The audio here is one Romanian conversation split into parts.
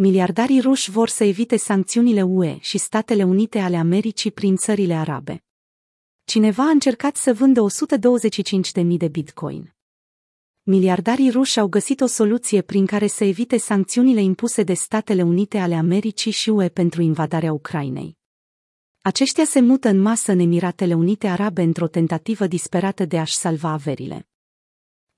Miliardarii ruși vor să evite sancțiunile UE și Statele Unite ale Americii prin țările arabe. Cineva a încercat să vândă 125.000 de bitcoin. Miliardarii ruși au găsit o soluție prin care să evite sancțiunile impuse de Statele Unite ale Americii și UE pentru invadarea Ucrainei. Aceștia se mută în masă în Emiratele Unite Arabe într-o tentativă disperată de a-și salva averile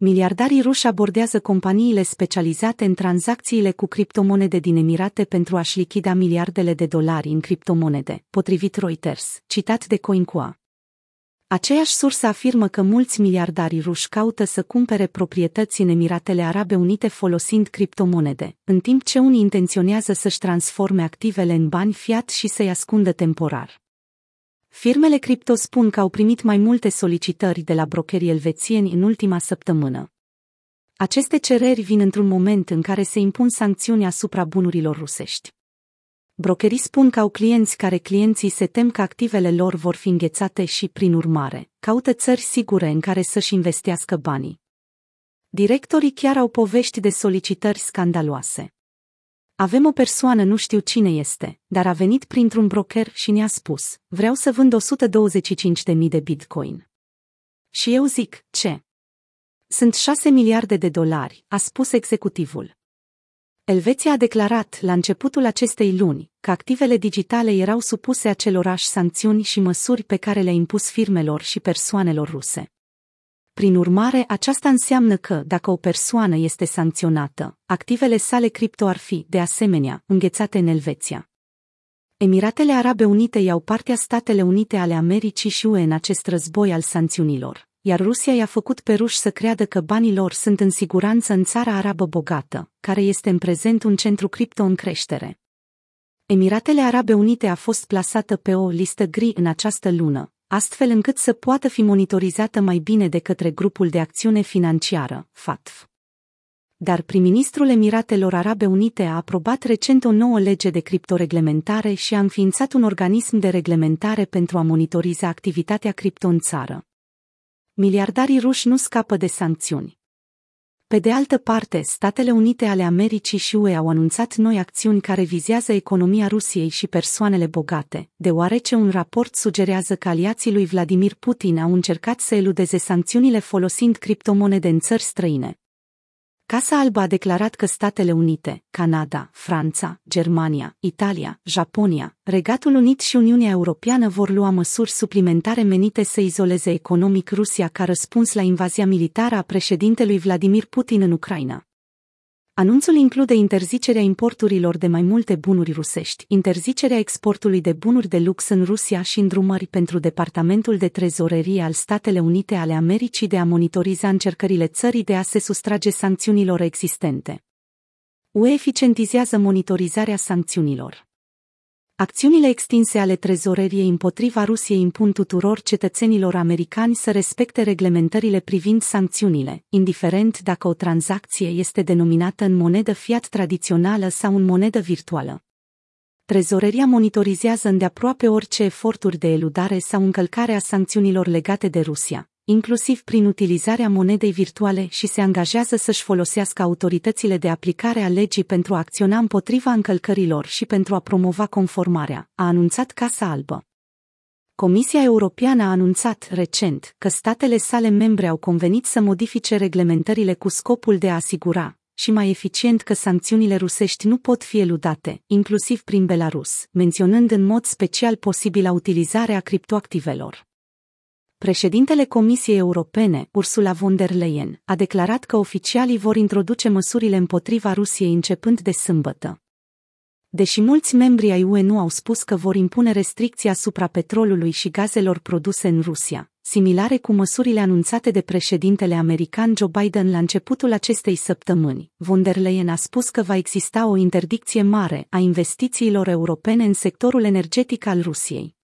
miliardarii ruși abordează companiile specializate în tranzacțiile cu criptomonede din Emirate pentru a-și lichida miliardele de dolari în criptomonede, potrivit Reuters, citat de CoinCoa. Aceeași sursă afirmă că mulți miliardari ruși caută să cumpere proprietăți în Emiratele Arabe Unite folosind criptomonede, în timp ce unii intenționează să-și transforme activele în bani fiat și să-i ascundă temporar. Firmele cripto spun că au primit mai multe solicitări de la brokerii elvețieni în ultima săptămână. Aceste cereri vin într-un moment în care se impun sancțiuni asupra bunurilor rusești. Brokerii spun că au clienți care clienții se tem că activele lor vor fi înghețate și, prin urmare, caută țări sigure în care să-și investească banii. Directorii chiar au povești de solicitări scandaloase. Avem o persoană, nu știu cine este, dar a venit printr-un broker și ne-a spus, vreau să vând 125.000 de bitcoin. Și eu zic, ce? Sunt 6 miliarde de dolari, a spus executivul. Elveția a declarat la începutul acestei luni că activele digitale erau supuse acelorași sancțiuni și măsuri pe care le-a impus firmelor și persoanelor ruse. Prin urmare, aceasta înseamnă că, dacă o persoană este sancționată, activele sale cripto ar fi, de asemenea, înghețate în Elveția. Emiratele Arabe Unite iau partea Statele Unite ale Americii și UE în acest război al sancțiunilor, iar Rusia i-a făcut pe ruși să creadă că banii lor sunt în siguranță în țara arabă bogată, care este în prezent un centru cripto în creștere. Emiratele Arabe Unite a fost plasată pe o listă gri în această lună, astfel încât să poată fi monitorizată mai bine de către grupul de acțiune financiară, FATF. Dar prim-ministrul Emiratelor Arabe Unite a aprobat recent o nouă lege de criptoreglementare și a înființat un organism de reglementare pentru a monitoriza activitatea cripto în țară. Miliardarii ruși nu scapă de sancțiuni. Pe de altă parte, Statele Unite ale Americii și UE au anunțat noi acțiuni care vizează economia Rusiei și persoanele bogate, deoarece un raport sugerează că aliații lui Vladimir Putin au încercat să eludeze sancțiunile folosind criptomonede în țări străine. Casa Albă a declarat că Statele Unite, Canada, Franța, Germania, Italia, Japonia, Regatul Unit și Uniunea Europeană vor lua măsuri suplimentare menite să izoleze economic Rusia ca răspuns la invazia militară a președintelui Vladimir Putin în Ucraina. Anunțul include interzicerea importurilor de mai multe bunuri rusești, interzicerea exportului de bunuri de lux în Rusia și îndrumări pentru Departamentul de Trezorerie al Statele Unite ale Americii de a monitoriza încercările țării de a se sustrage sancțiunilor existente. UE eficientizează monitorizarea sancțiunilor. Acțiunile extinse ale trezoreriei împotriva Rusiei impun tuturor cetățenilor americani să respecte reglementările privind sancțiunile, indiferent dacă o tranzacție este denominată în monedă fiat tradițională sau în monedă virtuală. Trezoreria monitorizează îndeaproape orice eforturi de eludare sau încălcare a sancțiunilor legate de Rusia, inclusiv prin utilizarea monedei virtuale și se angajează să-și folosească autoritățile de aplicare a legii pentru a acționa împotriva încălcărilor și pentru a promova conformarea, a anunțat Casa Albă. Comisia Europeană a anunțat recent că statele sale membre au convenit să modifice reglementările cu scopul de a asigura, și mai eficient că sancțiunile rusești nu pot fi eludate, inclusiv prin Belarus, menționând în mod special posibila utilizare a criptoactivelor. Președintele Comisiei Europene, Ursula von der Leyen, a declarat că oficialii vor introduce măsurile împotriva Rusiei începând de sâmbătă. Deși mulți membri ai UE nu au spus că vor impune restricții asupra petrolului și gazelor produse în Rusia, similare cu măsurile anunțate de președintele american Joe Biden la începutul acestei săptămâni, von der Leyen a spus că va exista o interdicție mare a investițiilor europene în sectorul energetic al Rusiei.